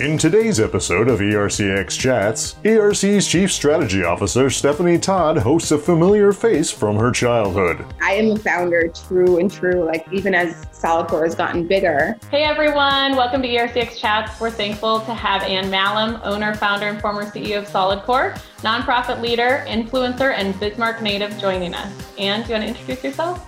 In today's episode of ERCX Chats, ERC's Chief Strategy Officer Stephanie Todd hosts a familiar face from her childhood. I am a founder, true and true, like even as Solidcore has gotten bigger. Hey everyone, welcome to ERCX Chats. We're thankful to have Anne Mahlum, owner, founder, and former CEO of Solidcore, nonprofit leader, influencer, and Bismarck native joining us. Anne, do you want to introduce yourself?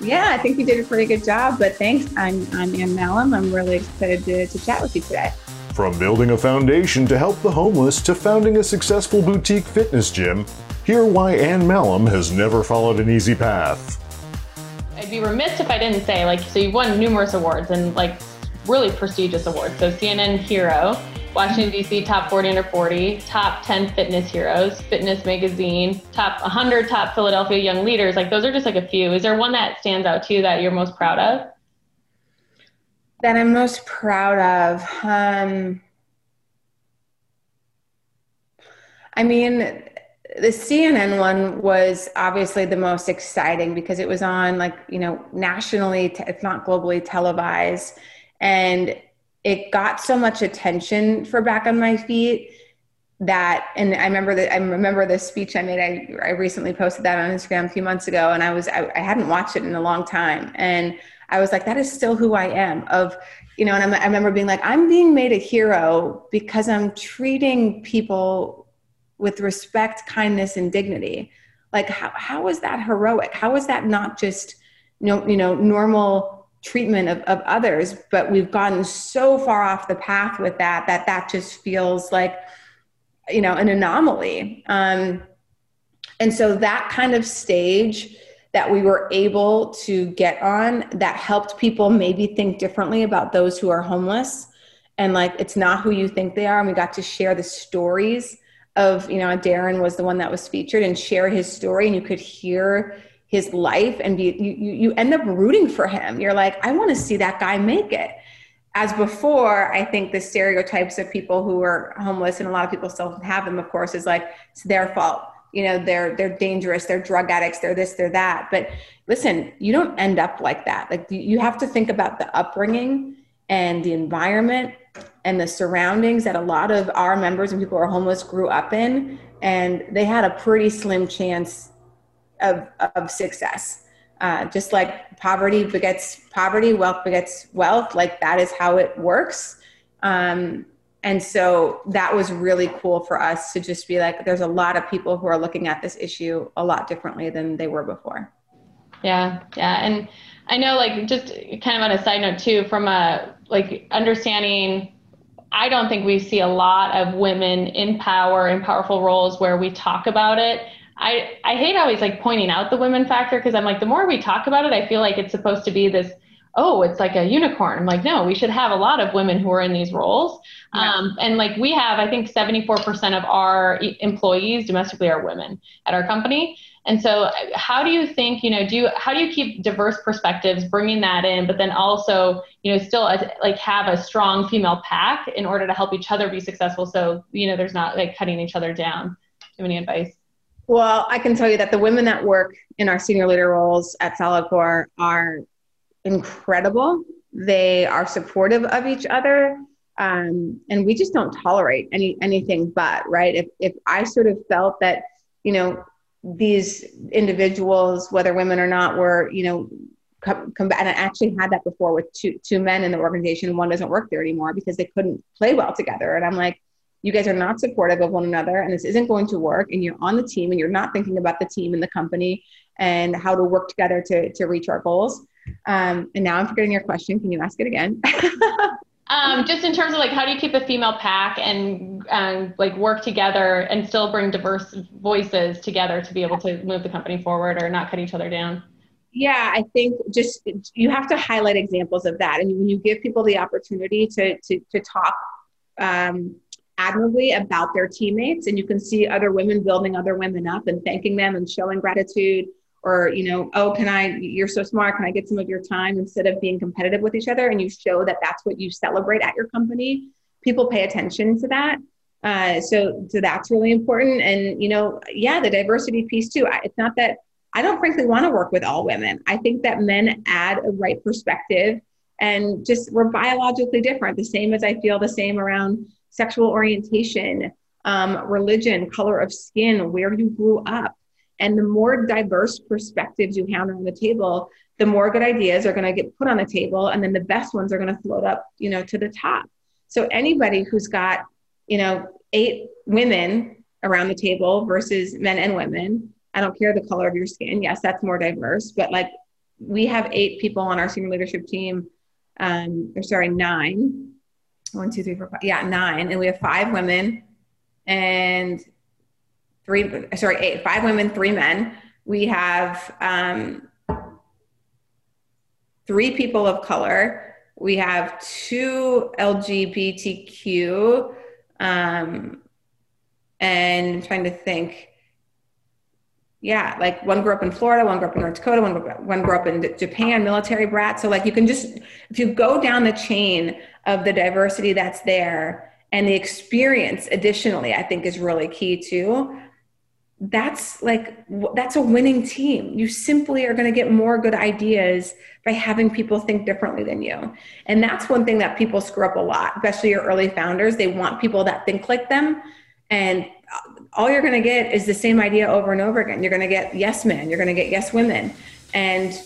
Yeah, I think you did a pretty good job, but thanks. I'm, I'm Anne Mahlum. I'm really excited to, to chat with you today. From building a foundation to help the homeless to founding a successful boutique fitness gym, hear why Anne Mahlum has never followed an easy path. I'd be remiss if I didn't say, like, so you've won numerous awards and, like, really prestigious awards. So, CNN Hero, Washington, D.C. Top 40 Under 40, Top 10 Fitness Heroes, Fitness Magazine, Top 100 Top Philadelphia Young Leaders. Like, those are just like a few. Is there one that stands out to you that you're most proud of? That I'm most proud of? Um, I mean, the CNN one was obviously the most exciting because it was on like, you know, nationally, if not globally televised. And it got so much attention for Back on My Feet that and i remember that i remember the speech i made I, I recently posted that on instagram a few months ago and i was I, I hadn't watched it in a long time and I was like, that is still who I am. Of, you know, and I'm, I remember being like, I'm being made a hero because I'm treating people with respect, kindness, and dignity. Like, how, how is that heroic? How is that not just, you know, you know normal treatment of, of others? But we've gotten so far off the path with that that that just feels like, you know, an anomaly. Um, and so that kind of stage that we were able to get on that helped people maybe think differently about those who are homeless. And like it's not who you think they are. And we got to share the stories of you know darren was the one that was featured and share his story and you could hear his life and be you, you end up rooting for him. You're like i want to see that guy make it. As before i think the stereotypes of people who are homeless and a lot of people still have them of course is like it's their fault you know they're they're dangerous they're drug addicts they're this they're that. But listen you don't end up like that. Like you have to think about the upbringing and the environment and the surroundings that a lot of our members and people who are homeless grew up in and they had a pretty slim chance of of success. Uh, just like poverty begets poverty wealth begets wealth like that is how it works. Um, and so that was really cool for us to just be like there's a lot of people who are looking at this issue a lot differently than they were before. Yeah yeah. And i know like just kind of on a side note too from a like understanding i don't think we see a lot of women in power in powerful roles where we talk about it. I i hate always like pointing out the women factor because i'm like the more we talk about it i feel like it's supposed to be this oh, it's like a unicorn. I'm like, no, we should have a lot of women who are in these roles. Yeah. Um, and like we have, I think 74% of our employees domestically are women at our company. And so how do you think, you know, do you, how do you keep diverse perspectives, bringing that in, but then also, you know, still a, like have a strong female pack in order to help each other be successful. So, you know, there's not like cutting each other down. Do you have any advice? Well, I can tell you that the women that work in our senior leader roles at Solidcore are incredible. They are supportive of each other. Um, and we just don't tolerate any anything but right. If if I sort of felt that, you know, these individuals, whether women or not, were you know come, come and I actually had that before with two two men in the organization. One doesn't work there anymore because they couldn't play well together, and I'm like, you guys are not supportive of one another, and this isn't going to work. And you're on the team, and you're not thinking about the team and the company and how to work together to to reach our goals. Um, and now I'm forgetting your question. Can you ask it again? um, just in terms of like, how do you keep a female pack and um, like work together and still bring diverse voices together to be able to move the company forward or not cut each other down? Yeah, I think just you have to highlight examples of that, and when you give people the opportunity to to, to talk um, admirably about their teammates, and you can see other women building other women up and thanking them and showing gratitude or you know oh can i you're so smart can i get some of your time instead of being competitive with each other? And you show that that's what you celebrate at your company. People pay attention to that. Uh, so so that's really important. And you know yeah the diversity piece too. I, it's not that i don't frankly want to work with all women. I think that men add a right perspective and just we're biologically different. The same as i feel the same around sexual orientation um, religion color of skin where you grew up and the more diverse perspectives you have on the table the more good ideas are going to get put on the table and then the best ones are going to float up you know to the top so anybody who's got you know eight women around the table versus men and women i don't care the color of your skin yes that's more diverse but like we have eight people on our senior leadership team um, or sorry, nine. One, two, three, four, five. Yeah, nine. And we have five women and three, sorry, eight, five women, three men. We have um, three people of color. We have two LGBTQ. Um, and I'm trying to think yeah, like one grew up in Florida, one grew up in North Dakota, one grew up, one grew up in Japan, military brat. So like you can just if you go down the chain of the diversity that's there and the experience additionally, I think is really key too. That's like that's a winning team. You simply are going to get more good ideas by having people think differently than you. And that's one thing that people screw up a lot, especially your early founders. They want people that think like them and uh, all you're going to get is the same idea over and over again. You're going to get yes men, you're going to get yes women. And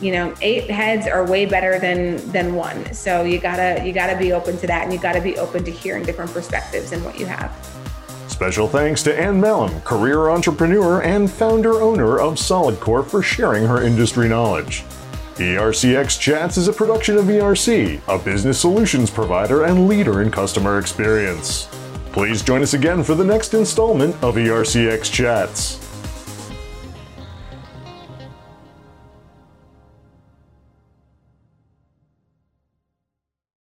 you know, eight heads are way better than than one. So you got to you got to be open to that and you got to be open to hearing different perspectives and what you have. Special thanks to Anne Mahlum, career entrepreneur and founder owner of SolidCore for sharing her industry knowledge. ERCX Chats is a production of ERC, a business solutions provider and leader in customer experience. Please join us again for the next installment of ERCX Chats.